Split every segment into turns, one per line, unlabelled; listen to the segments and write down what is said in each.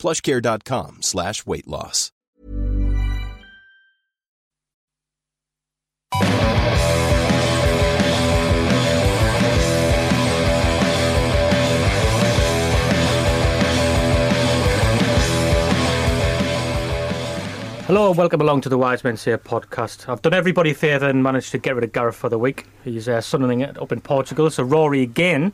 plushcare.com slash weight loss.
Hello and welcome along to the Wise Men Say podcast. I've done everybody a favour and managed to get rid of Gareth for the week. He's uh, sunning it up in Portugal. So Rory again,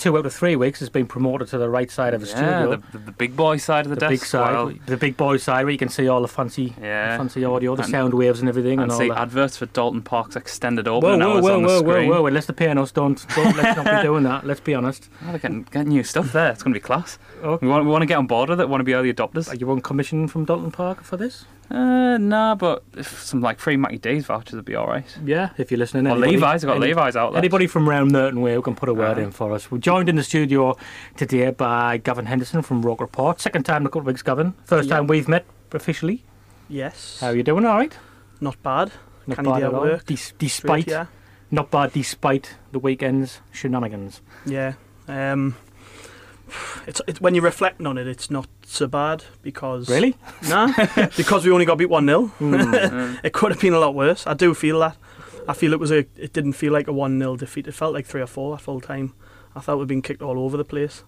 two out of three weeks, has been promoted to the right side of the
Yeah,
studio.
the, the, the big boy side of the,
the
desk.
big side,
Well,
the big boy side, where you can see all the fancy,
Yeah.
fancy audio, the
And-
sound waves and everything, and,
and
all
see
that.
adverts for Dalton Park's extended
Whoa,
opening
whoa,
hours
whoa,
on the
whoa, whoa,
screen.
whoa! Unless the us, don't, don't let's not be doing that. Let's be honest.
Oh, they're getting, getting new stuff there. It's going to be class.
Oh.
We want, we want to get on board with it. Want to be early adopters?
Are you on commission from Dalton Park for this?
Uh, nah, but if some like free Mackie D's vouchers would be all right.
Yeah, if you're listening.
Or
anybody-
Levi's. I've got
any-
Levi's out there.
Anybody from round Merton Way who can put a word
Aye.
in for us. We're joined in the studio today by Gavin Henderson from Roker Report. Second time in a couple of weeks, Gavin. First
Yeah.
time we've met officially.
Yes.
How are you doing? All right?
Not bad.
Not
Can you
bad
do
at
at
all.
work?
Des-
Straight,
despite,
yeah.
not bad despite the weekend's shenanigans.
Yeah. Um, it's, it's when you're reflecting on it, it's not so bad because
Really?
nah, because we only got beat one 0
Mm.
It could have been a lot worse. I do feel that. I feel it was a. It didn't feel like a one 0 defeat. It felt like three or four at full time. I thought we'd been kicked all over the place.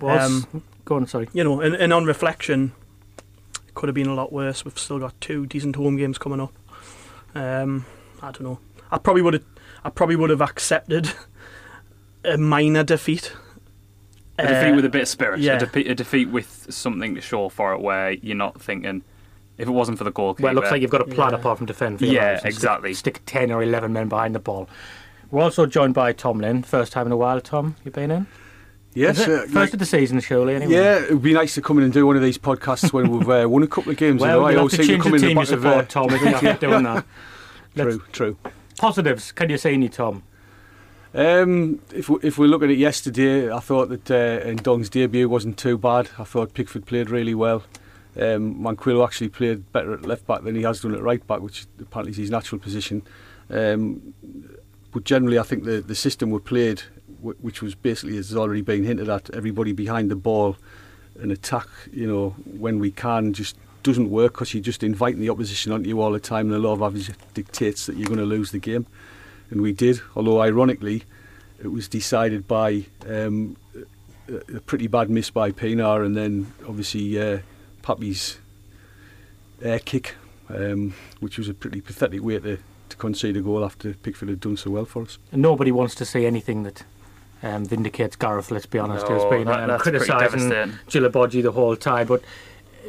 Was go on? Sorry.
You know, and, and on reflection, it could have been a lot worse. We've still got two decent home games coming up. Um, I don't know. I probably would have. I probably would have accepted a minor defeat.
A defeat
Uh,
with a bit of spirit.
yeah.
A, defeat, a defeat with something to show for it, where you're not thinking, if it wasn't for the goalkeeper.
Well, it looks like you've got a plan
Yeah.
apart from defend. For your
Yeah,
lives and stick-
exactly.
Stick, ten or eleven men behind the ball. We're also joined by Tom Lynn. First time in a while, Tom. you've been in?
Yes,
Is
uh,
First
like-
of the season, surely. Anyway.
yeah, it would be nice to come in and do one of these podcasts when we've uh, won a couple of games.
Well,
in a row. I
you'll
always
to
seem
change
come
the
in
team you
back of, uh,
Tom. If you're not doing that. Let's-
True, true.
Positives. Can you say any, Tom?
Um, if we, if we look at it yesterday, I thought that uh, debut wasn't too bad. I thought Pickford played really well. Um, Manquillo actually played better at left back than he has done at right back, which apparently is his natural position. Um, but generally, I think the, the system we played, wh- which was basically as has already been hinted at, everybody behind the ball and attack, you know, when we can, just doesn't work because you're just inviting the opposition onto you all the time, and the law of average dictates that you're going to lose the game. And we did, although ironically, it was decided by um, a a pretty bad miss by Pienaar, and then obviously uh, Pappy's air kick, um, which was a pretty pathetic way to, to concede a goal after Pickford had done so well for us.
And nobody wants to see anything that um, vindicates Gareth. Let's be honest.
No,
He's been
that-
um,
that's pretty
criticising
devastating.
Djilobodji the whole time, but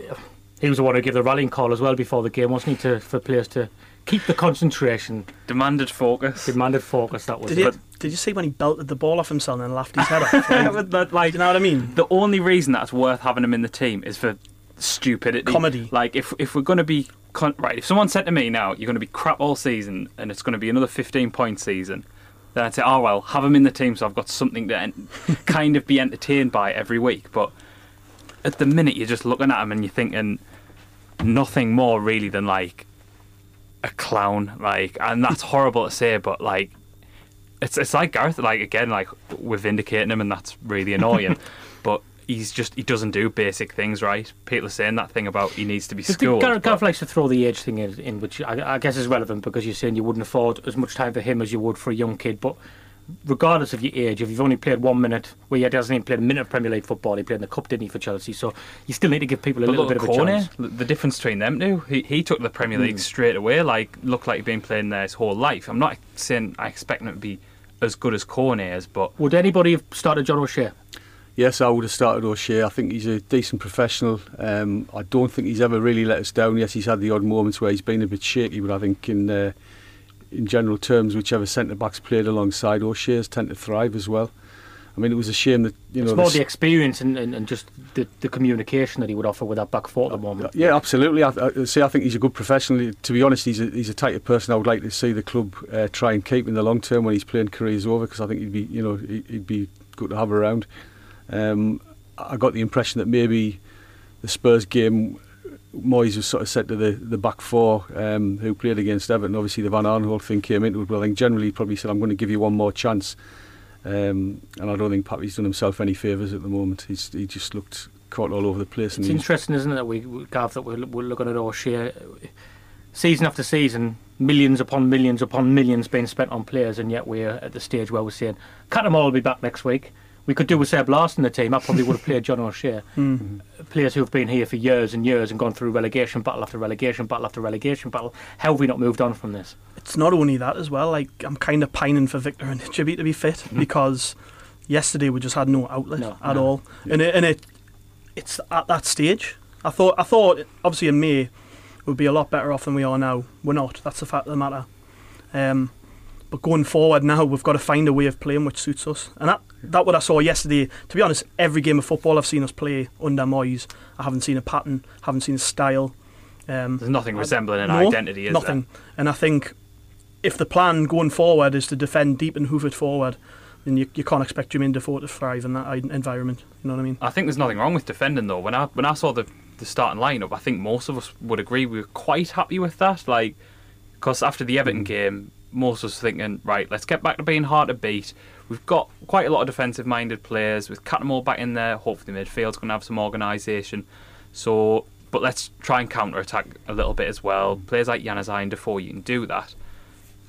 uh, he was the one who gave the rallying call as well before the game, wasn't he? To for players to keep the concentration,
Demanded focus.
demanded focus. That was
Did
it.
you, did you see when he belted the ball off himself and then laughed his head off? Like,
But that, like,
you know what I mean?
the only reason that's worth having him in the team is for stupidity.
Comedy.
Like if if we're going to be con- right, if someone said to me now you're going to be crap all season and it's going to be another 15 point season, then I'd say, oh well, have him in the team so I've got something to en- kind of be entertained by every week. But at the minute you're just looking at him and you're thinking nothing more really than like a clown. Like, and that's horrible to say, but like. It's, it's like Gareth, like again, like we're vindicating him, and that's really annoying. but he's just he doesn't do basic things right. People are saying that thing about he needs to be schooled.
Gareth, Gareth likes to throw the age thing in, in which I, I guess is relevant because you're saying you wouldn't afford as much time for him as you would for a young kid. But regardless of your age, if you've only played one minute, well, he hasn't even played a minute of Premier League football. He played in the cup, didn't he, for Chelsea? So you still need to give people a
But
little bit
at
of a chance.
The the difference between them two, he, he took the Premier League straight away. Like looked like he'd been playing there his whole life. I'm not saying I expect him to be as good as Cornet is, but
Would anybody have started John O'Shea?
Yes, I would have started O'Shea. I think he's a decent professional. Um, I don't think he's ever really let us down. Yes, he's had the odd moments where he's been a bit shaky, but I think in uh, in general terms, whichever centre backs played alongside O'Shea's tend to thrive as well. I mean, it was a shame that you know.
It's more
the
experience and, and, and just the, the communication that he would offer with that back four at the moment.
Yeah, absolutely. I, I see. I think he's a good professional. To be honest, he's a, he's a type of person I would like to see the club uh, try and keep in the long term when his playing career is over. Because I think he'd be, you know, he- he'd be good to have around. Um, I got the impression that maybe the Spurs game, Moyes was sort of said to the, the back four um, who played against Everton. Obviously, the Van Aanholt thing came into it. But I think generally he probably said, "I'm going to give you one more chance." Um, and I don't think Pappy's done himself any favours at the moment. He's he just looked caught all over the place.
It's interesting, isn't it, that we, Gav, that we're, we're looking at O'Shea season after season, millions upon millions upon millions being spent on players, and yet we're at the stage where we're saying, "Cut them all be back next week." We could do with Seb Larsson in the team. I probably would have played John O'Shea.
Hmm.
Players who have been here for years and years and gone through relegation battle after relegation battle after relegation battle. How have we not moved on from this?
It's not only that as well. Like I'm kind of pining for Victor Anichebe to be fit because yesterday we just had no outlet
No,
at
no.
all, and it, and it it's at that stage. I thought I thought obviously in May we'd be a lot better off than we are now. We're not. That's the fact of the matter. Um, but going forward now, we've got to find a way of playing which suits us. And that that what I saw yesterday. To be honest, every game of football I've seen us play under Moyes, I haven't seen a pattern, haven't seen a style. Um,
There's nothing resembling an
no,
identity, is
nothing. And I think if the plan going forward is to defend deep and hoof it forward, then you, you can't expect Jermaine Defoe to thrive in that environment. You know what I mean?
I think there's nothing wrong with defending though. When I when I saw the the starting lineup, I think most of us would agree we were quite happy with that. Like, because after the Everton game, most of us thinking, right, let's get back to being hard to beat. We've got quite a lot of defensive minded players with Cattermole back in there. Hopefully, the midfield's going to have some organisation. So, but let's try and counter attack a little bit as well. Players like Januzaj and Defoe, you can do that.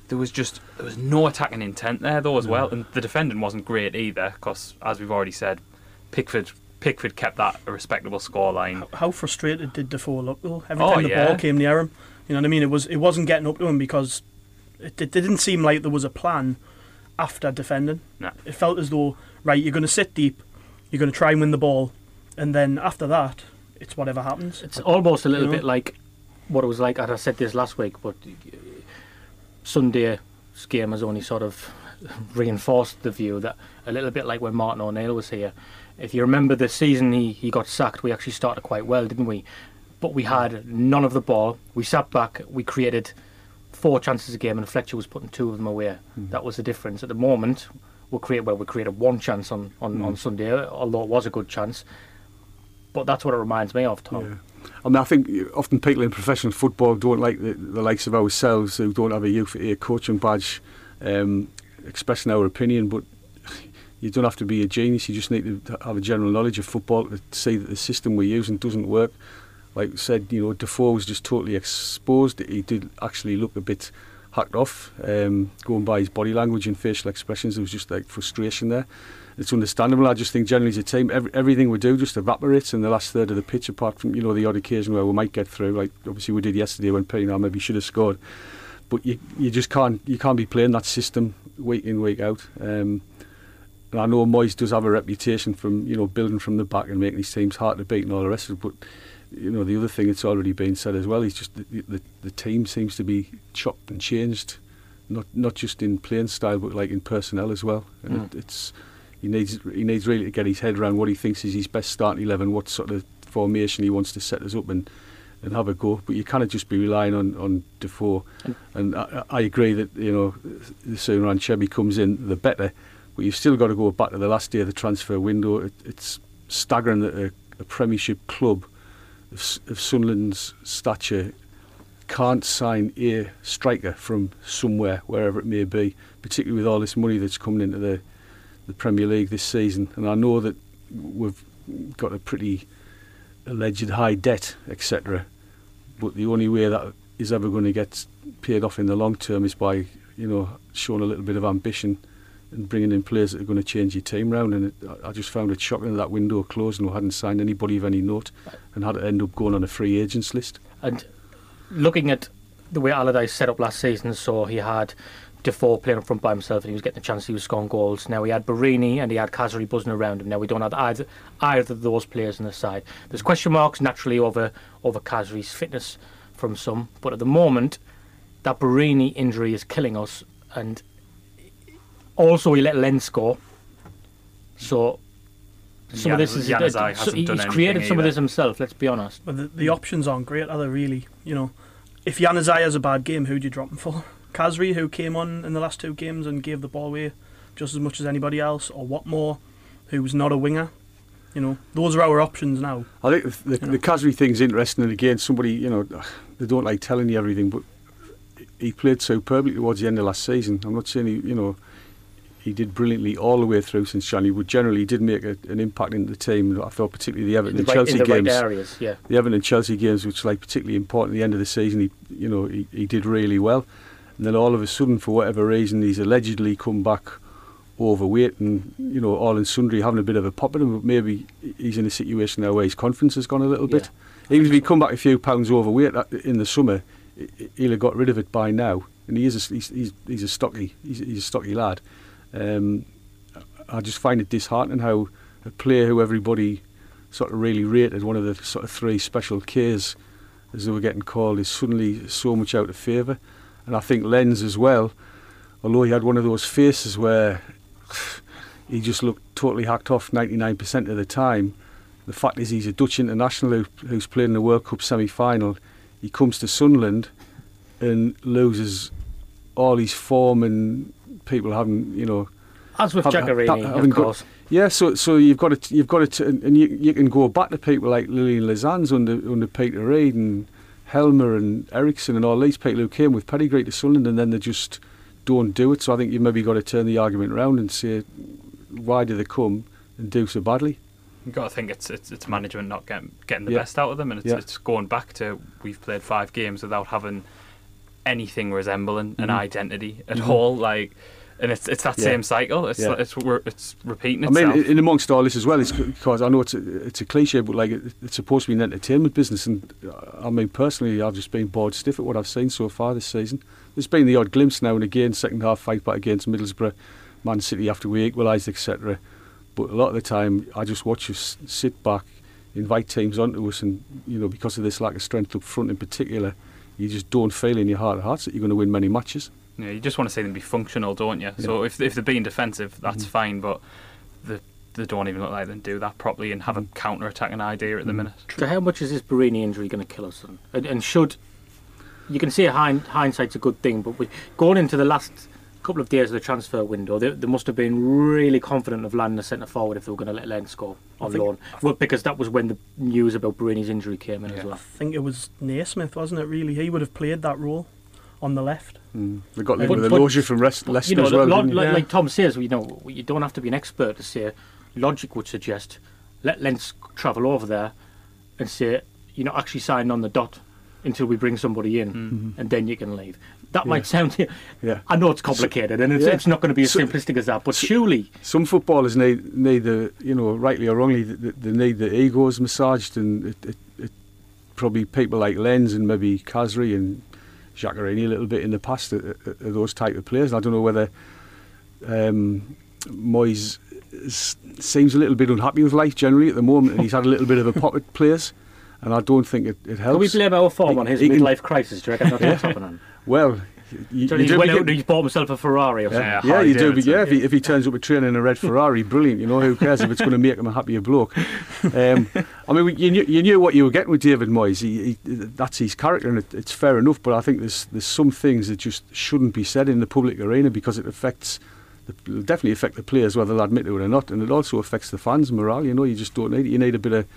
There was just there was no attacking intent there though as well, and the defending wasn't great either. Because as we've already said, Pickford Pickford kept that a respectable scoreline.
How frustrated did Defoe look though? Every
Oh,
time the
yeah.
ball came near him, you know what I mean? It was it wasn't getting up to him because it, it didn't seem like there was a plan after defending.
No.
It felt as though right, you're going to sit deep, you're going to try and win the ball, and then after that, it's whatever happens.
It's almost a little
You know?
bit like what it was like. and I said this last week, but Sunday's game has only sort of reinforced the view that a little bit like when Martin O'Neill was here. If you remember the season he, he got sacked, we actually started quite well, didn't we? But we had none of the ball. We sat back. We created four chances a game, and Fletcher was putting two of them away. Hmm. That was the difference. At the moment, we create well, we created one chance on, on, on hmm. Sunday, although it was a good chance. But that's what it reminds me of, Tom.
Yeah. I mean, I think uh, often people in professional football don't like the, the likes of ourselves who don't have a youth A coaching badge um, expressing our opinion, but you don't have to be a genius. You just need to have a general knowledge of football to see that the system we're using doesn't work. Like said, you know, Defoe was just totally exposed. He did actually look a bit hacked off, um, going by his body language and facial expressions. There was just like frustration there. It's understandable. I just think generally as a team, every, everything we do just evaporates in the last third of the pitch, apart from you know the odd occasion where we might get through. Like obviously we did yesterday when Pienaar maybe should have scored, but you you just can't you can't be playing that system week in week out. Um, and I know Moyes does have a reputation from you know building from the back and making his teams hard to beat and all the rest of it, but you know the other thing that's already been said as well is just the, the, the team seems to be chopped and changed, not not just in playing style but like in personnel as well. And
Mm.
it, it's he needs he needs really to get his head around what he thinks is his best starting eleven, what sort of formation he wants to set us up and and have a go. But you cannot just be relying on on Defoe. And I, I agree that you know the sooner Anichebe comes in, the better. But you've still got to go back to the last day of the transfer window. It, it's staggering that a, a Premiership club of, of Sunderland's stature can't sign a striker from somewhere, wherever it may be, particularly with all this money that's coming into the, the Premier League this season. And I know that we've got a pretty alleged high debt, etc. But the only way that is ever going to get paid off in the long term is by, you know, showing a little bit of ambition and bringing in players that are going to change your team round. And it, I- just found it shocking that that window closed and we hadn't signed anybody of any note and had to end up going on a free agents list.
And looking at the way Allardyce set up last season, so he had Defoe playing up front by himself and he was getting a chance, he was scoring goals. Now he had Borini and he had Khazri buzzing around him. Now we don't have either, either of those players on the side. There's question marks naturally over, over Khazri's fitness from some, but at the moment, that Borini injury is killing us. And also, he let Len score. So some of this is
Januzaj
so
hasn't
he-
done
he's created
anything
some of this himself. Let's be honest.
But the, the options aren't great, are they? Really, you know, if Januzaj has a bad game, who do you drop him for? Khazri, who came on in the last two games and gave the ball away just as much as anybody else, or Watmore, who's not a winger. You know, those are our options now.
I think the, the, the Khazri thing's interesting, and again, somebody, you know, they don't like telling you everything, but he played superbly towards the end of last season. I'm not saying he, you know, he did brilliantly all the way through since Johnny, but generally he did make a, an impact in the team. I thought particularly the Everton
the, right,
Chelsea
the right
games,
areas, yeah.
the Everton and Chelsea games, which like particularly important at the end of the season, he, you know, he, he did really well. And then all of a sudden, for whatever reason, he's allegedly come back overweight and you know all in sundry having a bit of a pop at him. But maybe he's in a situation now where his confidence has gone a little bit. Even if he come back a few pounds overweight uh, in the summer, he- he'll have got rid of it by now. And he is a, he's, he's, he's a stocky he's, he's a stocky lad. Um, I just find it disheartening how a player who everybody sort of really rated one of the sort of three special Ks as they were getting called is suddenly so much out of favour. And I think Lens as well, although he had one of those faces where he just looked totally hacked off 99% of the time, the fact is he's a Dutch international who, who's played in the World Cup semi-final. He comes to Sunderland and loses all his form and people having, you know,
As with
Have- Giaccherini,
of
having got-
course.
yeah, so so you've got to you've got to and you you can go back to people like Lillian Lazans under under Peter Reid and Helmer and Ericsson and all these people who came with pedigree to Sunderland and then they just don't do it. So I think you've maybe got to turn the argument around and say why do they come and do so badly?
You've got to think it's it's, it's management not getting getting the
Yeah.
best out of them, and it's,
Yeah.
it's going back to we've played five games without having anything resembling an
Mhm.
identity at
Mhm.
all. Like, and it's it's that
Yeah.
same cycle. It's
Yeah.
it's it's repeating itself.
I mean, in amongst all this as well, it's because I know it's a, it's a cliche, but like it's supposed to be an entertainment business, and uh, I mean personally, I've just been bored stiff at what I've seen so far this season. There's been the odd glimpse now and again, second half fight back against Middlesbrough, Man City after we equalised, etc. But a lot of the time, I just watch us sit back, invite teams onto us, and you know because of this lack of strength up front in particular, you just don't feel in your heart of hearts that you're going to win many matches.
Yeah, you just want to see them be functional, don't you? So if if they're being defensive, that's
Mhm.
fine, but the they don't even look like they can do that properly and have a counter attacking idea at the
Mhm.
minute.
So how much is this Borini injury going to kill us? And, and should you can say hind, hindsight's a good thing, but we, going into the last couple of days of the transfer window, they, they must have been really confident of landing a centre forward if they were going to let Lens go on
think-
loan. Well, because that was when the news about Borini's injury came in as well.
I think it was Naismith, wasn't it? Really, he would have played that role on the left.
Mm. They got linked
But-
with a
but-
from Rest- Leicester
you know,
as well.
lo-
didn't
like,
Yeah.
like Tom says, you know, you don't have to be an expert to say. Logic would suggest let Lens travel over there and say you're not actually signing on the dot until we bring somebody in,
Mhm.
and then you can leave. That
Yeah.
might sound.
Yeah.
I know it's complicated, and it's,
Yeah.
it's not going to be as
So-
simplistic as that. But
so-
surely,
Some footballers need need the you know rightly or wrongly they, they need the egos massaged, and it, it, it probably people like Lens and maybe Khazri and Giaccherini a little bit in the past are, are those type of players. And I don't know whether um, Moyes seems a little bit unhappy with life generally at the moment, and he's had a little bit of a pop at players, and I don't think it, it helps.
can we blame our form
He-
on his
he can-
midlife crisis? Do you reckon that's what's happening?
Well, you,
So
you
he
do
and he's bought himself a Ferrari or something.
Yeah.
Yeah, you do. But yeah, if he, if he turns up a train in a red Ferrari, brilliant. You know, who cares if it's going to make him a happier bloke? Um, I mean, we- you knew, you knew what you were getting with David Moyes. He, he, that's his character, and it, it's fair enough. But I think there's there's some things that just shouldn't be said in the public arena because it affects. The, it'll definitely affect the players, whether they'll admit it or not, and it also affects the fans' morale. You know, you just don't need it. You need a bit of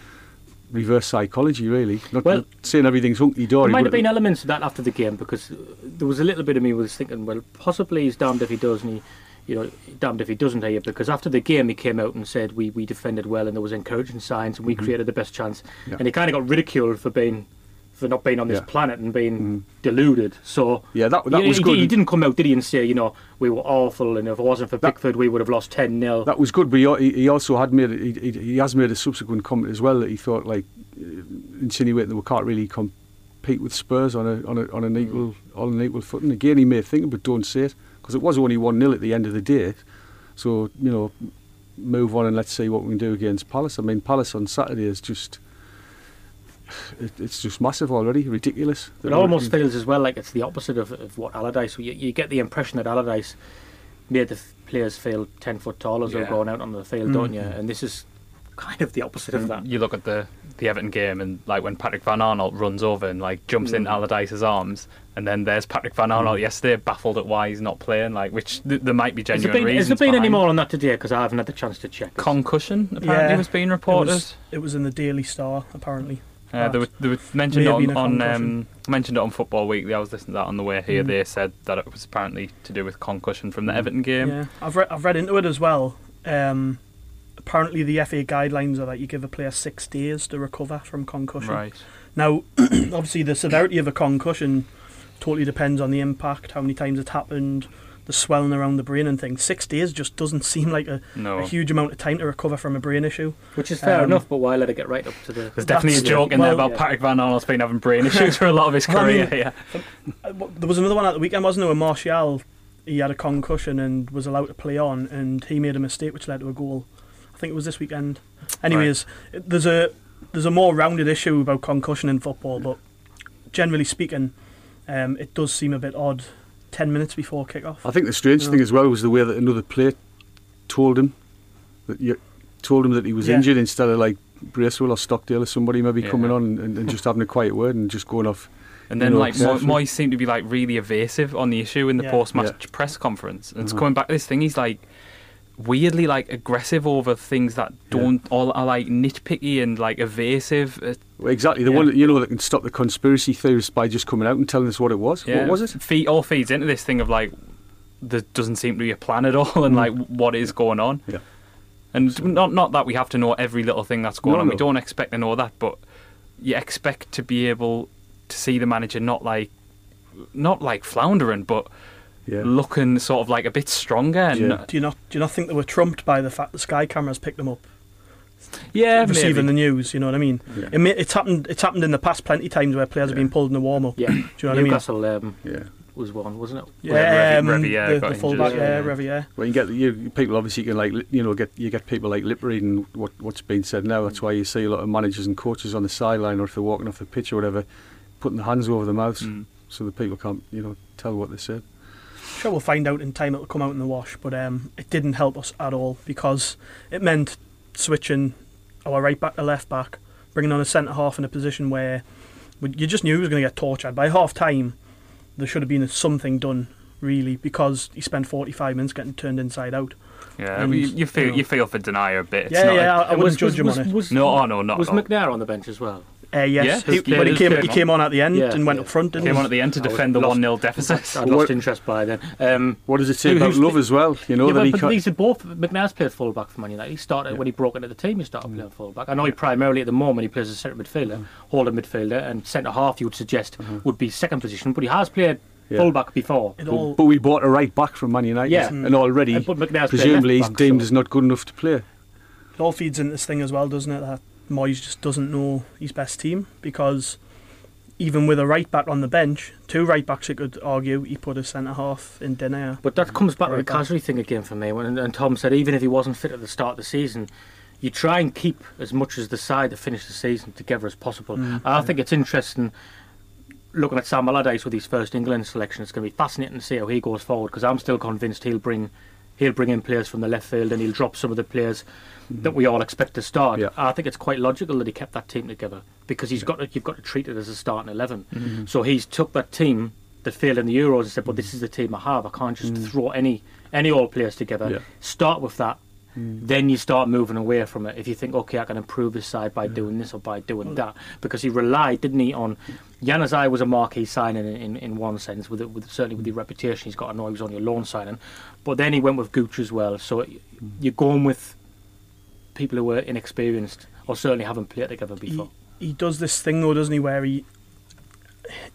reverse psychology, really. Not,
Well-
not saying everything's hunky dory.
There might have been elements of that after the game because uh, there was a little bit of me was thinking, well, possibly he's damned if he does, and he, you know, damned if he doesn't here. Because after the game, he came out and said we we defended well and there was encouraging signs and we
Mhm.
created the best chance.
Yeah.
And he kind of got ridiculed for being for not being on this
Yeah.
planet and being
Mhm.
deluded. So
yeah, that, that
he,
was good.
he didn't come out, did he, and say, you know, we were awful, and if it wasn't for
That-
Pickford, we would have lost ten 0
That was good, but he, he he also had made he, he, he has made a subsequent comment as well that he thought like uh, insinuating that we can't really compete with Spurs on a on a on an equal on an equal footing. Again, he may think it, but don't say it because it was only one 0 at the end of the day. So you know, move on and let's see what we can do against Palace. I mean, Palace on Saturday is just. It, it's just massive already, ridiculous.
It almost feels as well like it's the opposite of, of what Allardyce. You, you get the impression that Allardyce made the f- players feel ten foot tall as
Yeah.
they're going out on the field,
Mm.
don't you? And this is kind of the opposite of that.
You look at the the Everton game and like when Patrick Van Aanholt runs over and like jumps in
Mm.
Allardyce's arms, and then there's Patrick Van Aanholt yesterday baffled at why he's not playing. Like, which th- there might be
Has there
genuine
been, has there been any more on that today? Because I haven't had the chance to check.
concussion? Apparently,
Yeah,
was being
It
reported.
was, it was in the Daily Star, apparently.
Uh, they were, they were mentioned on, on um, mentioned it on Football Weekly. I was listening to that on the way here.
Mm.
They said that it was apparently to do with concussion from the Everton game.
Yeah, I've read I've read into it as well. Um, apparently, the FA guidelines are that you give a player six days to recover from concussion.
Right.
Now, obviously, the severity of a concussion totally depends on the impact, how many times it's happened, the swelling around the brain and things. Six days just doesn't seem like a,
No.
a huge amount of time to recover from a brain issue.
Which is fair
Um,
enough, but why let it get right up to the?
There's definitely a
That's-
joke in there about
yeah.
Patrick Van Aanholt's been having brain issues for a lot of his
Well, I
career.
mean,
yeah.
Uh, There was another one at the weekend, wasn't there, where Martial, he had a concussion and was allowed to play on, and he made a mistake which led to a goal. I think it was this weekend. Anyways, it- there's a there's a more rounded issue about concussion in football, but generally speaking, um, it does seem a bit odd. Ten minutes before kick-off.
I think the strange
Yeah.
thing as well was the way that another player told him that you told him that he was
Yeah.
injured instead of like Bracewell or Stockdale or somebody maybe
Yeah.
coming on and, and just having a quiet word and just going off.
And
you
then
know,
like Mo-
carefully.
Moyes seemed to be like really evasive on the issue in the
Yeah.
post-match press conference. And it's
Mhm.
coming back to this thing. He's like weirdly like aggressive over things that don't all are like nitpicky and like evasive. Uh,
Well, exactly the
Yeah.
one that, you know that can stop the conspiracy theorists by just coming out and telling us what it was.
yeah,
What was it?
All feeds into this thing of like there doesn't seem to be a plan at all, and
Mm.
like what is going on.
Yeah.
And not not that we have to know every little thing that's going
No,
on. We don't expect to know that, but you expect to be able to see the manager not like not like floundering, but
Yeah.
looking sort of like a bit stronger. And
Yeah.
Do you not do you not think they were trumped by the fact the Sky cameras picked them up,
yeah,
receiving
maybe.
the news? You know what I mean?
Yeah.
It ma- it's happened. It's happened in the past plenty times where players have been pulled in the warm up.
Yeah,
Do you know what I mean?
Newcastle um,
Yeah.
was one, wasn't it?
Yeah,
Yeah, um,
Revier
the, the fullback, yeah,
Yeah.
Revier.
Well, you get you people obviously can like you know get you get people like lip reading what what's being said now. That's why you see a lot of managers and coaches on the sideline or if they're walking off the pitch or whatever, putting their hands over their mouths
Mm.
so that people can't you know tell what they said.
Sure, we'll find out in time. It'll come out in the wash, but um, it didn't help us at all because it meant switching our right back to left back, bringing on a centre half in a position where we- you just knew he was going to get tortured. By half time, there should have been something done really because he spent 45 minutes getting turned inside out.
Yeah,
And,
you, you feel
you know.
you feel for Denayer a bit. It's
yeah,
not
yeah,
a-
I, I
And
wouldn't
was,
judge
was,
him
was,
on it.
Was,
no, oh no, not
was. McNair on the bench as well?
Uh, yes,
Yeah,
he,
his
he
his
came, he
came
came on at the end
Yeah,
and went
yeah.
up front. Didn't
Came
he?
on at the end to defend the one 0 deficit.
I'd
What-
lost interest by then. Um,
What does it say
Who-
about love as well? You know
yeah,
that
but,
he
but
can't.
these are both McNair's played fullback for Man United. He started
Yeah.
when he broke into the team. He started playing fullback. I know he primarily at the moment he plays as a centre midfielder, holding midfielder, and centre half. You would suggest would be second position, but he has played
Yeah.
fullback before.
But,
all,
but we bought a right back from Man United,
Yeah.
and already
but McNair's
presumably he's
left back,
deemed
so-
as not good enough to play.
it all feeds into this thing as well, doesn't it? That Moyes just doesn't know his best team because even with a right back on the bench, two right backs, you could argue he put a centre half in Denayer.
But that comes back to
Right
the
back.
Thing again for me. When and Tom said even if he wasn't fit at the start of the season, you try and keep as much as the side to finish the season together as possible.
Mm,
I think it's interesting looking at Sam Allardyce with his first England selection. It's going to be fascinating to see how he goes forward because I'm still convinced he'll bring he'll bring in players from the left field and he'll drop some of the players that we all expect to start.
Yeah.
I think it's quite logical that he kept that team together because he's got to, you've got to treat it as a starting 11
Mm-hmm.
So he's took that team that failed in the Euros and said, "But this is the team I have. I can't just throw any any old players together.
Yeah.
Start with that." Then you start moving away from it. If you think, okay, I can improve this side by doing this or by doing that, because he relied, didn't he, on Januzaj was a marquee signing in, in, in one sense, with, with certainly with the reputation he's got. I know he was on your loan signing, but then he went with Gooch as well. So you're going with people who are inexperienced or certainly haven't played together before.
He, he does this thing though, doesn't he, where he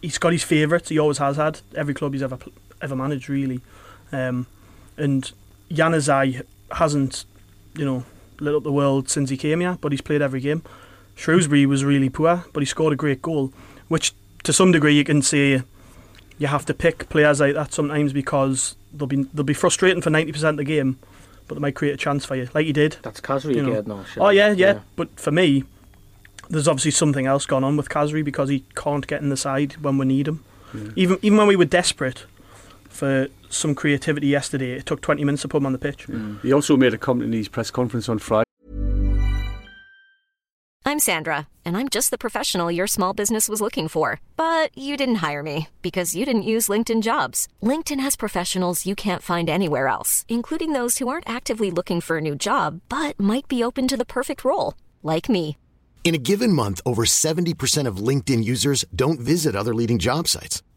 he's got his favourites. He always has had every club he's ever ever managed, really. Um, and Januzaj hasn't, you know, lit up the world since he came here, but he's played every game. Shrewsbury was really poor, but he scored a great goal, which to some degree you can say you have to pick players like that sometimes because they'll be they'll be frustrating for ninety percent of the game, but they might create a chance for you, like he did.
That's
You know.
again, no?
Oh yeah, yeah, But for me, there's obviously something else going on with Khazri because he can't get in the side when we need him. Mm. Even even when we were desperate for some creativity yesterday. It took 20 minutes to put him on the pitch. Mm.
He also made a comment in his press conference on Friday.
I'm Sandra, and I'm just the professional your small business was looking for. But you didn't hire me because you didn't use LinkedIn jobs. LinkedIn has professionals you can't find anywhere else, including those who aren't actively looking for a new job but might be open to the perfect role, like me.
In a given month, over 70% of LinkedIn users don't visit other leading job sites.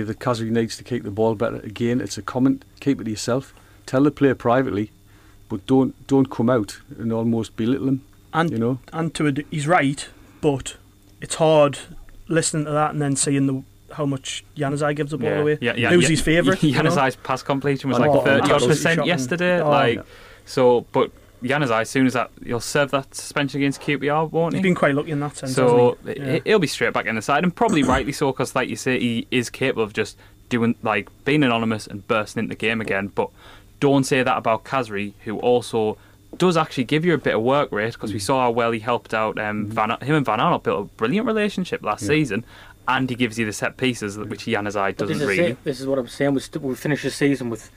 That Khazri needs to keep the ball better. Again, it's a comment. Keep it to yourself. Tell the player privately, but don't don't come out and almost belittle him.
And
You know,
and to a, d- he's right, but it's hard listening to that and then seeing the how much Januzaj gives the ball away.
Yeah, yeah,
Who's
yeah.
his favourite? you know?
Januzaj's pass completion was
Oh,
like thirty odd percent yesterday.
Oh,
like
yeah.
so, but Januzaj, as soon as that he'll serve that suspension against QPR, won't he?
He's been quite lucky in that sense.
So
hasn't he?
he- he'll be straight back in the side, and probably rightly so, because like you say, he is capable of just doing like being anonymous and bursting into the game again. But don't say that about Khazri, who also does actually give you a bit of work rate, because we
Mm.
saw how well he helped out. Um, Van, him and Van Aanholt built a brilliant relationship last season, and he gives you the set pieces, which Januzaj
But
doesn't
this
really.
it. This is what I'm saying. We, st- we finish the season with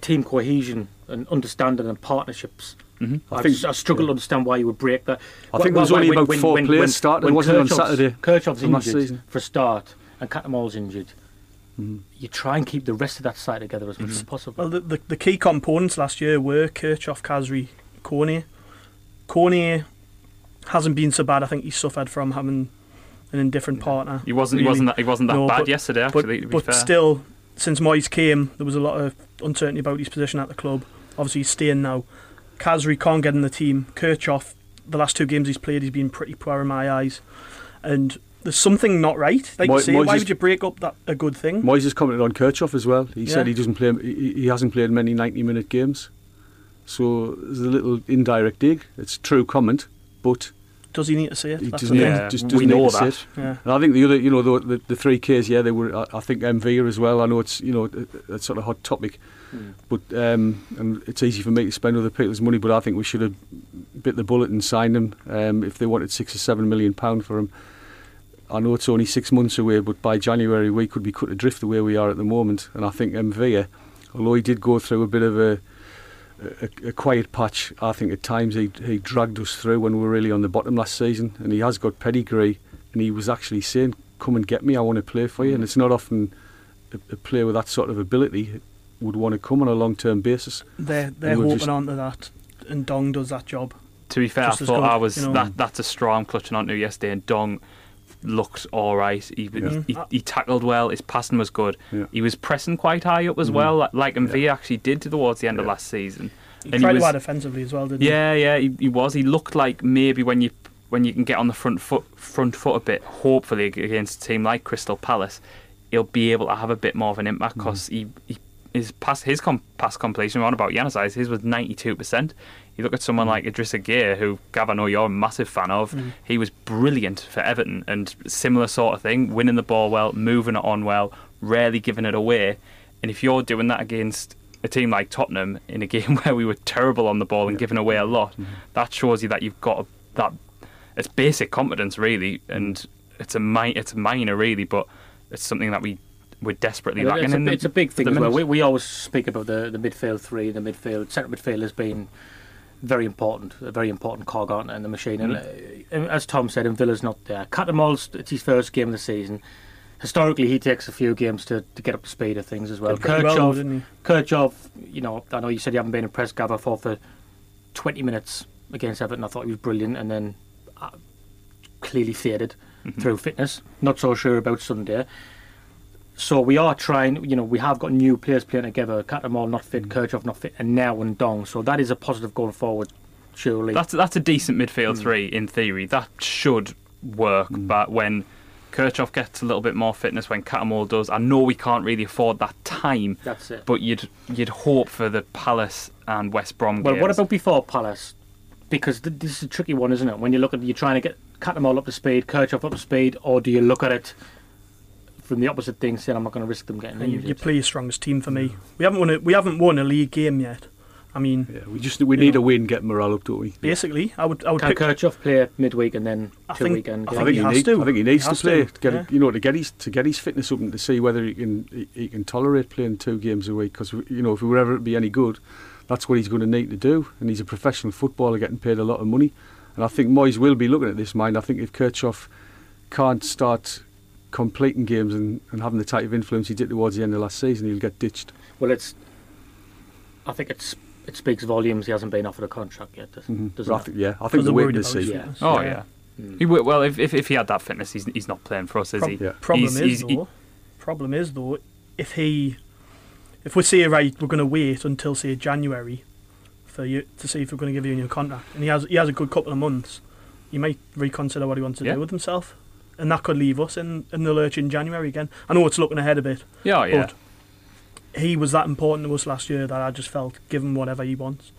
team cohesion and understanding and partnerships. Mm-hmm. I,
think-
just- I struggle to understand why you would break that.
I think there was only about four players starting, wasn't it, on
Kirchhoff's-
Saturday
Kirchhoff's
from last
injured
season?
for a start, and Cattermole's injured. You try and keep the rest of that side together as much as possible.
Well, the, the, the key components last year were Kirchhoff, Khazri, Koné. Koné hasn't been so bad. I think he suffered from having an indifferent partner.
He wasn't. He wasn't. That, he wasn't that
No,
bad
but-
yesterday.
but,
Actually, to be
but
fair.
still, since Moyes came, there was a lot of uncertainty about his position at the club. Obviously, he's staying now. Khazri can't get in the team. Kirchhoff, the last two games he's played, he's been pretty poor in my eyes. And there's something not right. Like
Moy-
you say,
Moyes
why would you break up that a good thing?
Moyes has commented on Kirchhoff as well. He said he doesn't play. He, he hasn't played many ninety-minute games. So there's a little indirect dig. It's a true comment, but
Does he need to say it?
he doesn't.
Yeah,
just
we
doesn't
know
need to
that.
sit.
Yeah.
And I think the other, you know, the, the, the three Ks, yeah, they were. I, I think MV as well. I know it's, you know, a, a sort of a hot topic, but um, and it's easy for me to spend other people's money. But I think we should have bit the bullet and signed him um, if they wanted six or seven million pound for him. I know it's only six months away, but by January we could be cut adrift the way we are at the moment. And I think MV, although he did go through a bit of a a, a quiet patch. I think at times he he dragged us through when we were really on the bottom last season, and he has got pedigree. And he was actually saying, "Come and get me. I want to play for you." And it's not often a, a player with that sort of ability would want to come on a long-term basis.
They're, they're
And we've
hoping
just-
onto that. Ndong does that job.
To be fair,
just
I thought
good,
I was
you know.
that. That's a straw I'm clutching onto yesterday. Ndong looked all right. He,
Yeah.
he, mm-hmm. he tackled well. His passing was good.
Yeah.
He was pressing quite high up as mm-hmm. well, like, like MV actually did towards the end of last season.
He
And
tried
was-
to add offensively as well, didn't he?
Yeah, yeah, he, he was. He looked like maybe when you when you can get on the front foot front foot a bit, hopefully against a team like Crystal Palace, he'll be able to have a bit more of an impact mm-hmm. because he, he his pass his com, pass completion we're on about Januzaj, his was ninety two percent. You look at someone mm. like Idrissa Gueye, who Gav, I know you're a massive fan of. Mm. He was brilliant for Everton and similar sort of thing, winning the ball well, moving it on well, rarely giving it away. And if you're doing that against a team like Tottenham in a game where we were terrible on the ball and giving away a mm-hmm. lot, mm-hmm. that shows you that you've got a, that it's basic competence really, and mm. it's a mi- it's minor really, but it's something that we we're desperately
Yeah,
lacking
it's, a,
the-
it's a big thing
the
as well. We, we always speak about the, the midfield three, the midfield, centre midfield has been very important, a very important cog on in the machine. And, uh, as Tom said, and Villa's not there. Cattermole's, it's his first game of the season. Historically, he takes a few games to, to get up to speed of things as well.
Did pretty well,
Kirchhoff. Kirchhoff, you know, I know you said you haven't been impressed, Gav. I thought for 20 minutes against Everton, I thought he was brilliant, and then uh, clearly faded
Mm-hmm.
through fitness. Not so sure about Sunday. So we are trying, you know, we have got new players playing together. Cattermole not fit, mm. Kirchhoff not fit, and now Ndong. So that is a positive going forward, surely.
That's that's a decent midfield mm. three in theory. That should work, mm. but when Kirchhoff gets a little bit more fitness, when Cattermole does, I know we can't really afford that time.
That's it.
But you'd you'd hope for the Palace and West Brom
Well,
games.
what about before Palace? Because th- this is a tricky one, isn't it? When you look at you're trying to get Cattermole up to speed, Kirchhoff up to speed, or do you look at it from the opposite thing, saying I'm not going to risk them getting
And you,
injured?
you play your strongest team for me. We haven't won a we haven't won a league game yet. I mean,
Yeah, we just we need a win, get morale up, don't we?
basically, I would I would
Can
pick.
Kirchhoff play midweek and then
I
two
think-
weekend?
I
I
think
think,
he
he,
has
need,
to.
I think he needs
He
to play
to,
to get
yeah.
you know to get his to get his fitness up and to see whether he can he, he can tolerate playing two games a week. Because you know if he were ever to be any good, that's what he's going to need to do. And he's a professional footballer getting paid a lot of money. And I think Moyes will be looking at this mind. I think if Kirchhoff can't start completing games and, and having the type of influence he did towards the end of last season, he'll get ditched.
Well, it's. I think it's it speaks volumes. He hasn't been offered a contract yet, does,
Mhm.
doesn't
I
it?
think, yeah, I think
they're
we're waiting to see.
Yeah.
Oh yeah.
Mm.
He would, well, if, if if he had that fitness, he's he's not playing for us, is
Prob-
he?
Yeah.
Problem
He's-
is
he's- he-
though. problem is though, if he, if we say right, we're going to wait until say January, for you to see if we're going to give you a new contract, and he has he has a good couple of months, he might reconsider what he wants to
Yeah.
do with himself, and that could leave us in, in the lurch in January again. I know it's looking ahead a bit,
yeah, yeah.
but he was that important to us last year that I just felt give him whatever he wants.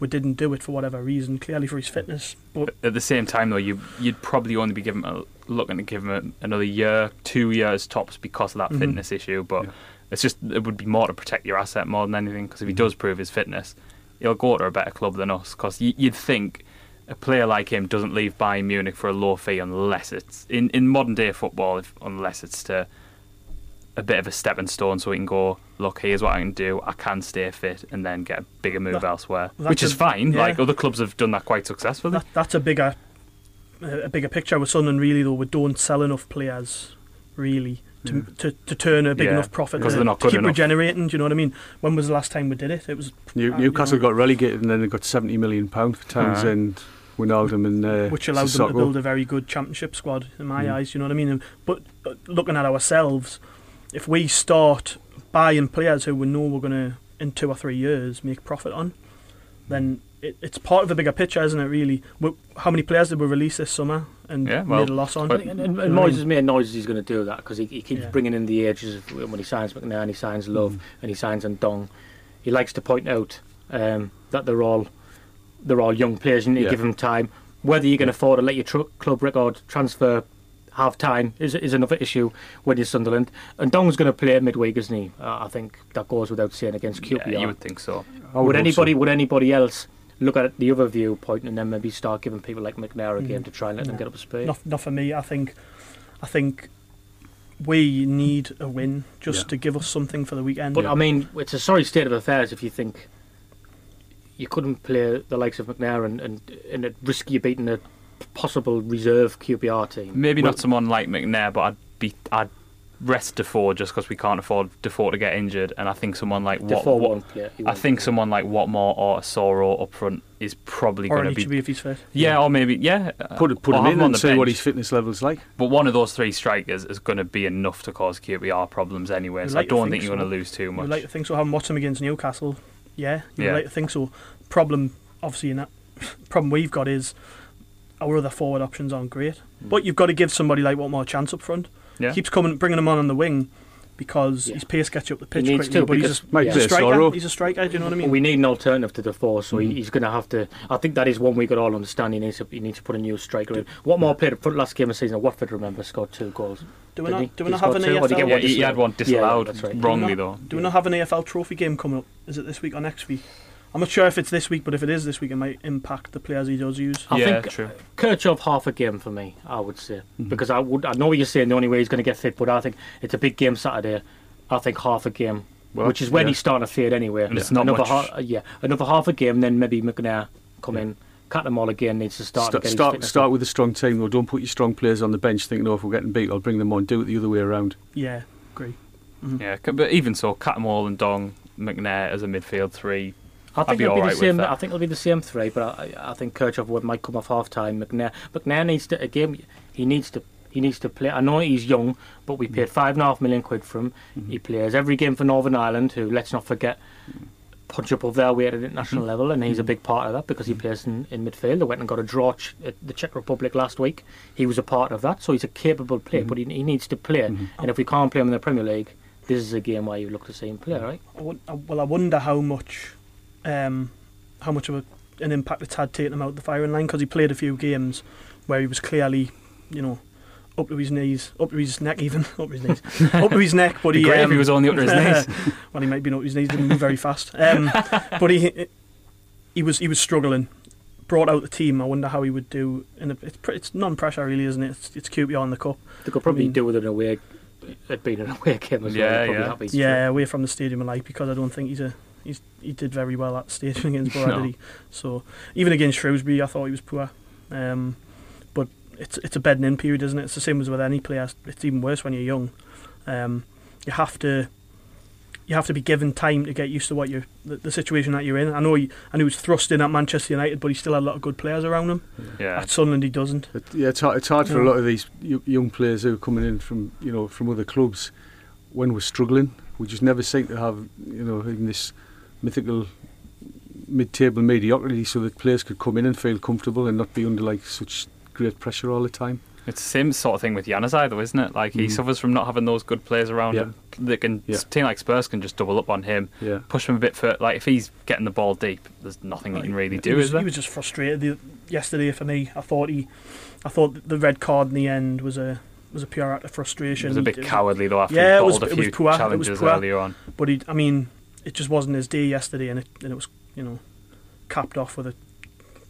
We didn't do it for whatever reason, clearly for his fitness, but
At the same time, though, you you'd probably only be giving a, looking to give him a, another year, two years tops because of that
Mhm.
fitness issue. But
Yeah.
it's just it would be more to protect your asset more than anything. Because if he does prove his fitness, he'll go to a better club than us. Because you'd think a player like him doesn't leave Bayern Munich for a low fee unless it's in, in modern day football, if, unless it's to a bit of a stepping stone so he can go, look, here's what I can do. I can stay fit and then get a bigger move
That-
elsewhere, which is fine.
yeah.
Like other clubs have done that quite successfully.
That, that's a bigger, a bigger picture with Sunderland. Really, though, we don't sell enough players, really, to to, to turn a big
Yeah,
enough profit
because
to,
they're not
to
good
keep
enough.
regenerating. Do you know what I mean? When was the last time we did it? It was
New,
uh,
Newcastle
you know,
got relegated and then they got seventy million pound for Townsend, Wijnaldum, and uh,
which allowed them to build a very good championship squad in my
Mm.
eyes. You know what I mean? And- But, but looking at ourselves, if we start buying players who we know we're going to in two or three years make profit on, then it, it's part of the bigger picture, isn't it? Really, we, how many players did we release this summer and
Yeah, well,
made a loss on?
And, and, and
You know what I
Moyes
mean?
has made noises he's going to do that because he, he keeps
Yeah.
bringing in the ages of when he signs McNair, and he signs Love,
Mm.
and he signs Ndong. He likes to point out um, that they're all they're all young players. And you need
Yeah.
to give them time. Whether you can afford to let your tr- club record transfer have time is is another issue when you're Sunderland. Ndong's going to play midweek, isn't he? Uh, I think that goes without saying against QPR.
Yeah, you would think so.
I
would
hope so.
anybody would anybody else look at the other viewpoint and then maybe start giving people like McNair a game
Mm.
to try and let them get up to speed?
Not, not for me. I think, I think we need a win just
Yeah.
to give us something for the weekend.
But I mean, it's a sorry state of affairs if you think you couldn't play the likes of McNair and and, and it risk you beating a possible reserve QPR team.
Maybe
Well,
not someone like McNair, but I'd be I'd rest Defoe just because we can't afford Defoe to get injured, and I think someone like what,
Defoe
what
won't play. he
I
won't
think someone like Watmore or Soro up front is probably going to
should
be
be if he's fit.
yeah, or maybe yeah. uh,
Put put
or
him in
on
and
the
see what his fitness level's like.
But one of those three strikers is going to be enough to cause QPR problems anyway. So
like
I don't
think
think you're
so.
going to lose too
You
much.
like to think so. Having watched him against Newcastle, yeah, you
Yeah.
like to think so. Problem, obviously, in that problem we've got is our other forward options aren't great. But you've got to give somebody like Watmore a chance up front.
Yeah.
Keeps coming, bringing him on on the wing because
Yeah.
his pace gets you up the pitch
needs
quickly.
to,
but he's a,
Might
Yeah.
he's a
play
striker. He's a striker. Do you know what I mean?
We need an alternative to Defoe, so
Mm.
he, he's going to have to. I think that is one we could all understand. He needs to. He needs to put a new striker in. Watmore played for the last game of the season? at Watford, remember, scored two goals.
do we
Did he?
not? Do we not have an
two, or he EFL?
yeah,
one
he, he had one
Yeah, yeah, right.
wrongly
Do we
though.
Do we not have an EFL trophy game coming up? Is it this week or next week? I'm not sure if it's this week, but if it is this week, it might impact the players he does use.
I
yeah,
think
true.
Kirchhoff half a game for me. I would say
Mm-hmm.
because I would. I know what you're saying. The only way he's going to get fit, but I think it's a big game Saturday. I think half a game,
Well,
which is when
yeah.
he's starting to fade anyway.
And it's not
another
much-
half, yeah, another half a game, then maybe McNair come in. Cut them all again. Needs to start. to
Start start, start with a strong team though. Don't put your strong players on the bench thinking, oh, if we're getting beat, I'll bring them on. Do it the other way around.
Yeah, agree.
Yeah, but even so, Cattermole and Dong, McNair as a midfield three.
I think it'll be the
alright with
same. I think it'll be the same three, but I, I think Kirchhoff would, might come off half time. McNair, McNair needs to again. He needs to He needs to play. I know he's young, but we paid five and a half million quid for him. Mm-hmm. He plays every game for Northern Ireland, who let's not forget punch up of their weight at international mm-hmm. level, and he's a mm-hmm. big part of that because he plays in, in midfield. They went and got a draw ch- at the Czech Republic last week. He was a part of that, so he's a capable player, but he, he needs to play. And if we can't play him in the Premier League, this is a game where you look to see him play, right?
I well, I wonder how much, um, how much of a, an impact it's had taking him out of the firing line because he played a few games where he was clearly, you know, up to his knees, up to his neck, even up to his knees, up to his neck. But
Be
he,
great
um,
he was only up to his knees.
well, he might be up to his knees, didn't move very fast. Um, but he, he was he was struggling. Brought out the team. I wonder how he would do. In a, it's it's non-pressure, really, isn't it? It's, it's QPR on the cup.
They could probably
I mean-
do with an away, it being an away game as
Yeah,
well. They're
yeah.
Yeah, away from the stadium alike because I don't think he's a he's he did very well at the stadium against Borough,
No.
did he? So even against Shrewsbury, I thought he was poor. Um, but it's it's a bedding in period, isn't it? It's the same as with any player. It's even worse when you're young. Um, you have to you have to be given time to get used to what you the, the situation that you're in. I know he, I know he was thrust in at Manchester United, but he still had a lot of good players around him.
Yeah.
At Sunderland, he doesn't.
It, yeah, it's hard, it's hard for a lot of these young players who are coming in from you know from other clubs. When we're struggling, we just never seem to have you know in this mythical mid-table mediocrity, so that players could come in and feel comfortable and not be under like such great pressure all the time.
It's the same sort of thing with Januzaj, though, isn't it? Like he
Mhm.
suffers from not having those good players around
Yeah.
him. They can
Yeah.
team like Spurs can just double up on him,
Yeah.
push him a bit further. Like if he's getting the ball deep, there's nothing he can really
he
do,
was,
is there?
He was just frustrated the, yesterday for me. I thought he, I thought the red card in the end was a was a pure act of
It
frustration.
was a
He-
bit cowardly though after
Yeah,
he
it was-
bottled a
it was
few
poor, it was
challenges
poor.
earlier on.
But he, I mean, it just wasn't his day yesterday, and it and it was you know capped off with a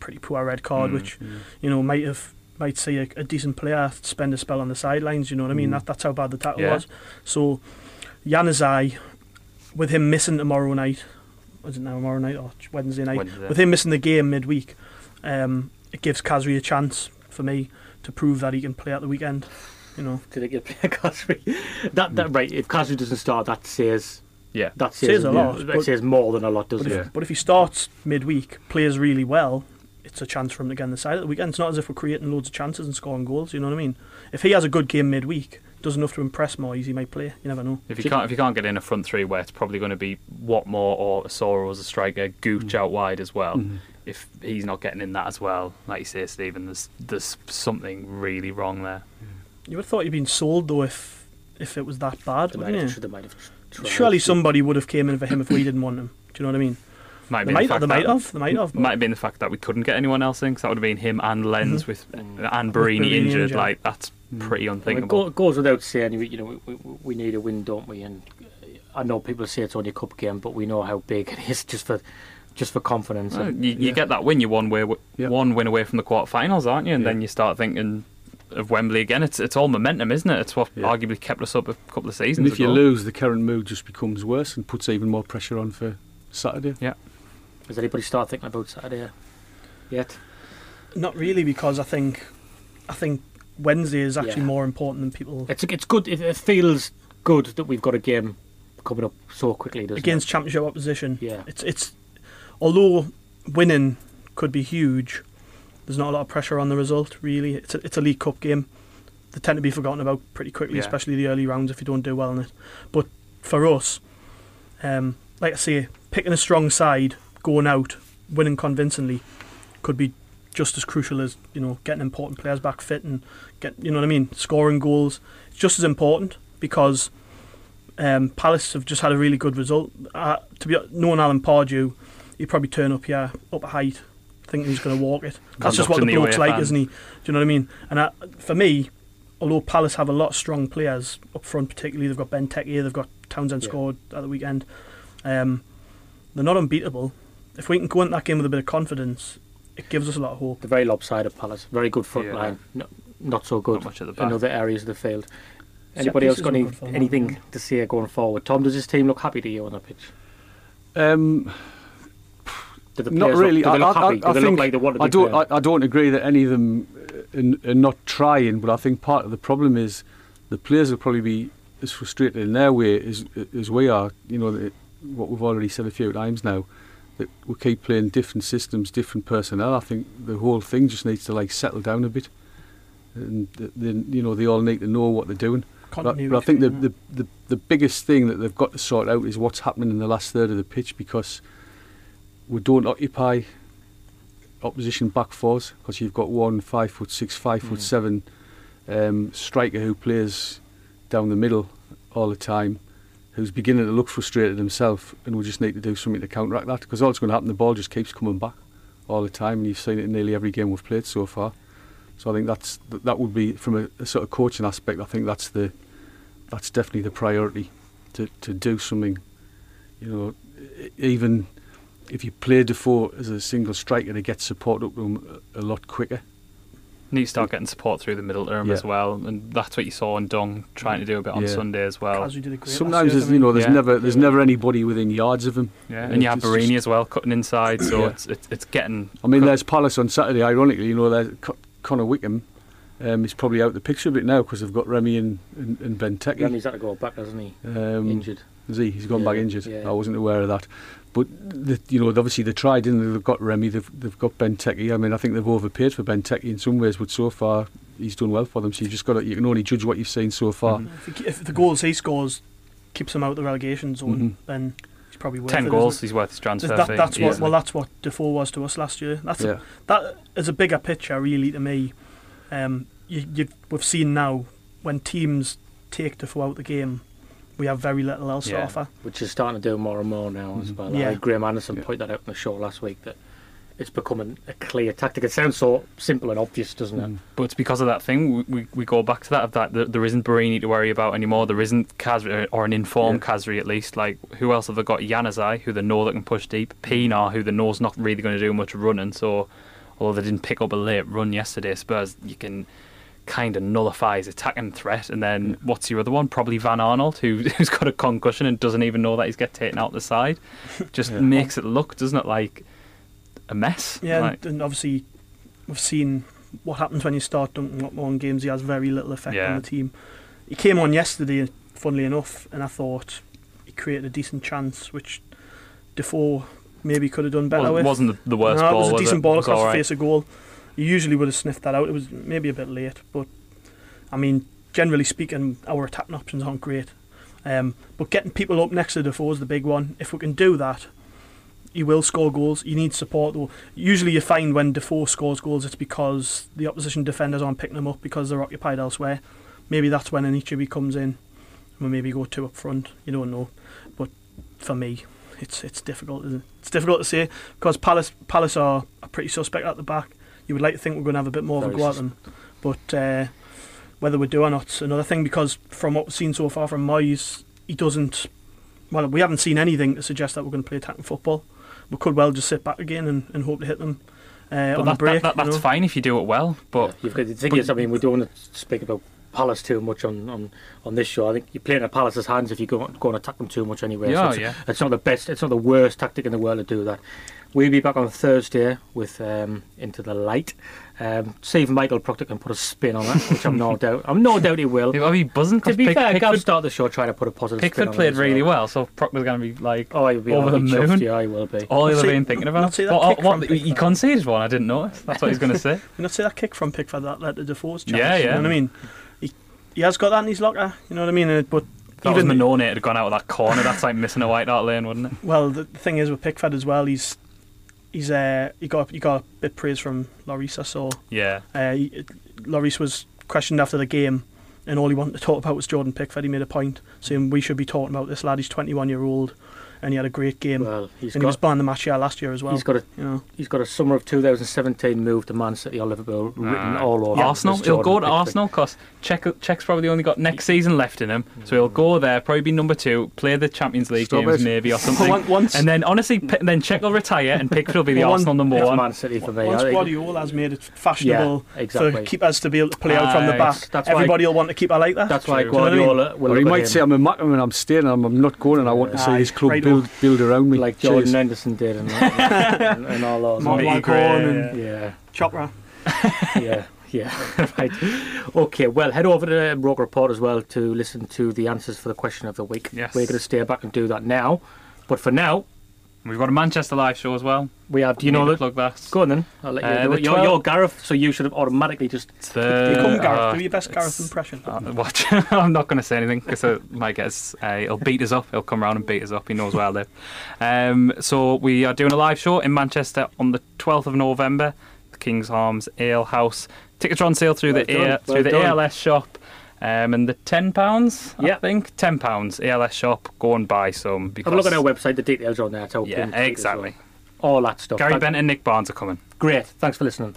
pretty poor red card,
Mm.
which you know might have might see a, a decent player spend a spell on the sidelines. You know what I mean?
Mm.
That that's how bad the tackle
Yeah.
was. So Januzaj, with him missing tomorrow night, was it now tomorrow night or Wednesday night?
Wednesday.
With him missing the game midweek, um, it gives Khazri a chance for me to prove that he can play at the weekend. You know,
Did they get Khazri? That that right? If Khazri doesn't start, that says
Yeah.
that says,
Says a lot,
It
but-
says more than a lot, doesn't
if,
it?
But if he starts midweek, plays really well, it's a chance for him to get on the side at the weekend. It's not as if we're creating loads of chances and scoring goals. You know what I mean? If he has a good game midweek, does enough to impress Moyes, he might play. You never know.
If you can't if you can't get in a front three where it's probably going to be Watmore or Soro as a striker, Gooch out wide as well.
Mhm.
If he's not getting in that as well, like you say, Stephen, there's there's something really wrong there.
You would have thought you'd been sold though if if it was that bad.
They
wouldn't
might,
you?
have, they might have tried.
Surely somebody would have came in for him if we didn't want him. Do you know what I mean?
Might have
They
been
might,
the fact
they might
that-
have. They might have. but-
Might have been the fact that we couldn't get anyone else in, because that would have been him and Lens with
Mm.
and Borini
Borini
injured.
injured.
Like that's
Mm.
pretty
I mean, it
unthinkable.
go, goes without saying, you know, we, we, we need a win, don't we? And I know people say it's only a cup game, but we know how big it is just for just for confidence.
Well,
And
you, you
yeah.
get that win, you one way,
Yeah.
one win away from the quarterfinals, aren't you? And
Yeah.
then you start thinking of Wembley again. It's it's all momentum, isn't it? It's what
Yeah.
arguably kept us up a couple of seasons
And if you lose, the current mood just becomes worse and puts even more pressure on for Saturday. Yeah.
Has anybody started thinking about Saturday yet?
Not really, because I think I think Wednesday is actually
Yeah.
more important than people
It's it's good. It, it feels good that we've got a game coming up so quickly. Doesn't
against
it?
championship opposition.
Yeah.
It's it's although winning could be huge, there's not a lot of pressure on the result. Really, it's a, it's a League Cup game. They tend to be forgotten about pretty quickly,
Yeah.
especially the early rounds if you don't do well in it. But for us, um, like I say, picking a strong side, going out, winning convincingly, could be just as crucial as you know getting important players back fit and get you know what I mean, scoring goals. It's just as important because um, Palace have just had a really good result. Uh, to be knowing Alan Pardew, he'd probably turn up here up a height, thinking he's going to walk it. That's just what
Conducting
the
the
bloke's like,
fan.
isn't he? Do you know what I mean? And uh, for me, although Palace have a lot of strong players up front, particularly they've got Benteke, they've got Townsend
Yeah.
scored at the weekend. Um, they're not unbeatable. If we can go into that game with a bit of confidence, it gives us a lot of hope.
The very lopsided Palace. Very good front
Yeah.
line. No, not so good
Not much at the back.
in other areas of the field. Anybody else got any,
good for them,
anything to say going forward? Tom, does this team look happy to you on the pitch?
Um,
Do the
Not really.
Look, do they
I-
look
I-
happy?
I
do they look
think-
like they want to be
I don't.
playing?
I, I don't agree that any of them uh, are, are not trying, but I think part of the problem is the players will probably be as frustrated in their way as as we are. You know, that what we've already said a few times now that we keep playing different systems, different personnel. I think the whole thing just needs to like settle down a bit. and they, you know they all need to know what they're doing. But,
Continuity,
but I think the, the, the the biggest thing that they've got to sort out is what's happening in the last third of the pitch because we don't occupy opposition back fours because you've got one five foot six, five foot seven um, striker who plays down the middle all the time, who's beginning to look frustrated himself, and we just need to do something to counteract that because all that's going to happen, the ball just keeps coming back all the time, and you've seen it in nearly every game we've played so far. So I think that's that would be from a, a sort of coaching aspect. I think that's the that's definitely the priority to to do something. You know, even if you play Defoe as a single striker, to get support up to him a, a lot quicker.
Need to start getting support through the middle term
Yeah.
as well, and that's what you saw Ndong trying to do a bit on
Yeah.
Sunday as well.
Kazu did a great last
Sometimes
year,
there's you know there's
Yeah.
never there's never anybody within yards of him.
Yeah, and you have
it's Borini
as well cutting inside, so
Yeah.
it's, it's it's getting.
I mean, there's Palace on Saturday. Ironically, you know, there's Co- Connor Wickham. Um, he's probably out of the picture a bit now because they've got Remy and and, and Benteke.
Remy's had to go back, hasn't he?
Um,
Injured.
Is he? He's gone
Yeah,
back injured.
yeah.
I wasn't aware of that. But the, you know, obviously they tried, and they've got Remy. They've they've got Benteke. I mean, I think they've overpaid for Benteke in some ways, but so far he's done well for them. So you just got to, you can only judge what you've seen so far.
Mhm.
If, he, if the goals he scores keeps him out of the relegation zone,
Mhm.
then he's probably worth
Ten
it,
goals,
isn't
he's worth his transfer
That,
fee.
that's what.
easily.
Well, that's what Defoe was to us last year. That's
Yeah,
that is a bigger picture, really, to me. Um, you, you, we've seen now when teams take Defoe out the game, we have very little else to offer.
which is starting to do more and more now as
Mhm.
well.
Yeah.
I think Graeme Anderson
Yeah.
pointed that out on the show last week that it's becoming a clear tactic. It sounds so simple and obvious, doesn't it?
Mm.
But it's because of that thing. We, we, we go back to that of that there, there isn't Borini to worry about anymore. There isn't Khazri or an informed
Yeah.
Khazri at least. Like who else have they got? Januzaj, who they know that can push deep. Pienaar, who they know's not really going to do much running. So although they didn't pick up a late run yesterday, Spurs you can kind of nullifies his attacking threat. And then what's your other one? Probably Van Aanholt, who, who's got a concussion and doesn't even know that he's get taken out the side. Just
Yeah.
makes it look, doesn't it, like a mess?
Yeah,
Like-
and, and obviously we've seen what happens when you start Duncan Watmore in games. He has very little effect
Yeah.
on the team. He came on yesterday, funnily enough, and I thought he created a decent chance, which Defoe maybe could have done better
wasn't,
with.
wasn't the, worst
no,
ball.
it was a
was
decent
it?
ball across the
right.
face of goal. You usually would have sniffed that out. It was maybe a bit late, but I mean, generally speaking, our attacking options aren't great. Um, but getting people up next to Defoe is the big one. If we can do that, he will score goals. You need support though. Usually, you find when Defoe scores goals, it's because the opposition defenders aren't picking them up because they're occupied elsewhere. Maybe that's when Anichebe comes in. We maybe go two up front. You don't know, but for me, it's it's difficult. It? It's difficult to say because Palace Palace are, are pretty suspect at the back. You would like to think we're going to have a bit more of a go at them, but uh, whether we do or not's another thing. Because from what we've seen so far from Moyes, he doesn't. Well, we haven't seen anything to suggest that we're going to play attacking football. We could well just sit back again and, and hope to hit them uh,
But
on
that,
the break.
that, that,
you
that's
know.
fine if you do it well. But
Yeah, you've got, the thing
but-
is, I mean, we don't want to speak about Palace too much on, on, on this show. I think you're playing at Palace's hands if you go, go and attack them too much anyway.
Yeah,
it's,
yeah.
it's not the best, it's not the worst tactic in the world to do that. We'll be back on Thursday with um, Into the Light. Um, see if Michael Proctor can put a spin on it, which I'm no doubt. I'm no doubt he will.
I'll be buzzing
To
because
be fair, Gav
Pickford,
started the show trying to put a positive spin
Pickford played
as
really
well.
well, so Proctor's going to be like
Oh, he'll be
over
over
the
chuffed,
moon.
Yeah, I will be.
all he'll
Let's
have been thinking about.
let's see that
Well,
kick
what-
from
he conceded one. I didn't notice. That's what he's going to say.
You not see that kick from Pickford that led to Defoe's chance.
Yeah, yeah.
You know what I mean? He, he has got that in his locker. You know what I mean? Uh, But
That was
even
Mannone had gone out of that corner. That's like missing a white Hart lane, wouldn't it?
Well, the the thing is with Pickford as well, he's he's uh he got he got a bit of praise from Lloris. I saw.
Yeah.
Uh, he, Lloris was questioned after the game, and all he wanted to talk about was Jordan Pickford. He made a point saying we should be talking about this lad. He's 21 year old, and he had a great game.
Well, he's
and he was
got,
born the match year last year as well.
he's got a
you know,
he's got a summer of 2017 move to Man City or Liverpool written
Ah.
all over.
Arsenal.
this
He'll
Jordan
go to
Pickford.
Arsenal because Cech, Cech's probably only got next season left in him. So he'll go there, probably be number two, play the Champions League
Stop
games
it.
maybe or something.
Once- once-
and then honestly, P- then Cech will retire and Pickford will be the
Well,
Arsenal number
It's
one.
Man City for me.
once
I think.
Guardiola has made it fashionable
Yeah, exactly.
for keepers to be able to play out from the back,
That's why-
everybody will want to keep her like that.
That's why
True. You know
what I mean?
Guardiola will
Or he might
him
say I'm a Mackem and I'm staying. I'm, I'm not going, and I want to see
Aye,
this club
right
build build around me.
like Jordan
Cheers.
Henderson did and, and, and all those.
Mark
Mickey
Waghorn and
Yeah,
Chopra.
yeah, yeah. right. Okay, well, head over to Roker Report as well to listen to the answers for the question of the week.
Yes.
We're going to stay back and do that now. But for now,
We've got a Manchester live show as well.
We have. Do you know that?
plug that?
Go on then. I'll let you
uh,
you're,
12
you're Gareth, so you should have automatically just.
The,
Become Gareth.
uh,
Do your best Gareth impression.
Uh, what? I'm not going to say anything because uh, my guess uh, he'll beat us up. He'll come around and beat us up. He knows where I live. Um, so we are doing a live show in Manchester on the 12th of November, the King's Arms Ale House. Tickets are on sale through
Well
the
done,
A- through
well
the
done.
ALS shop. Um, and the ten pounds,
yeah.
I think ten pounds. ALS shop. Go and buy some because
Have a look at our website. The details are on there.
Yeah, exactly.
are. All that stuff.
Gary
Thank-
Bent and Nick Barnes are coming.
Great. Thanks for listening.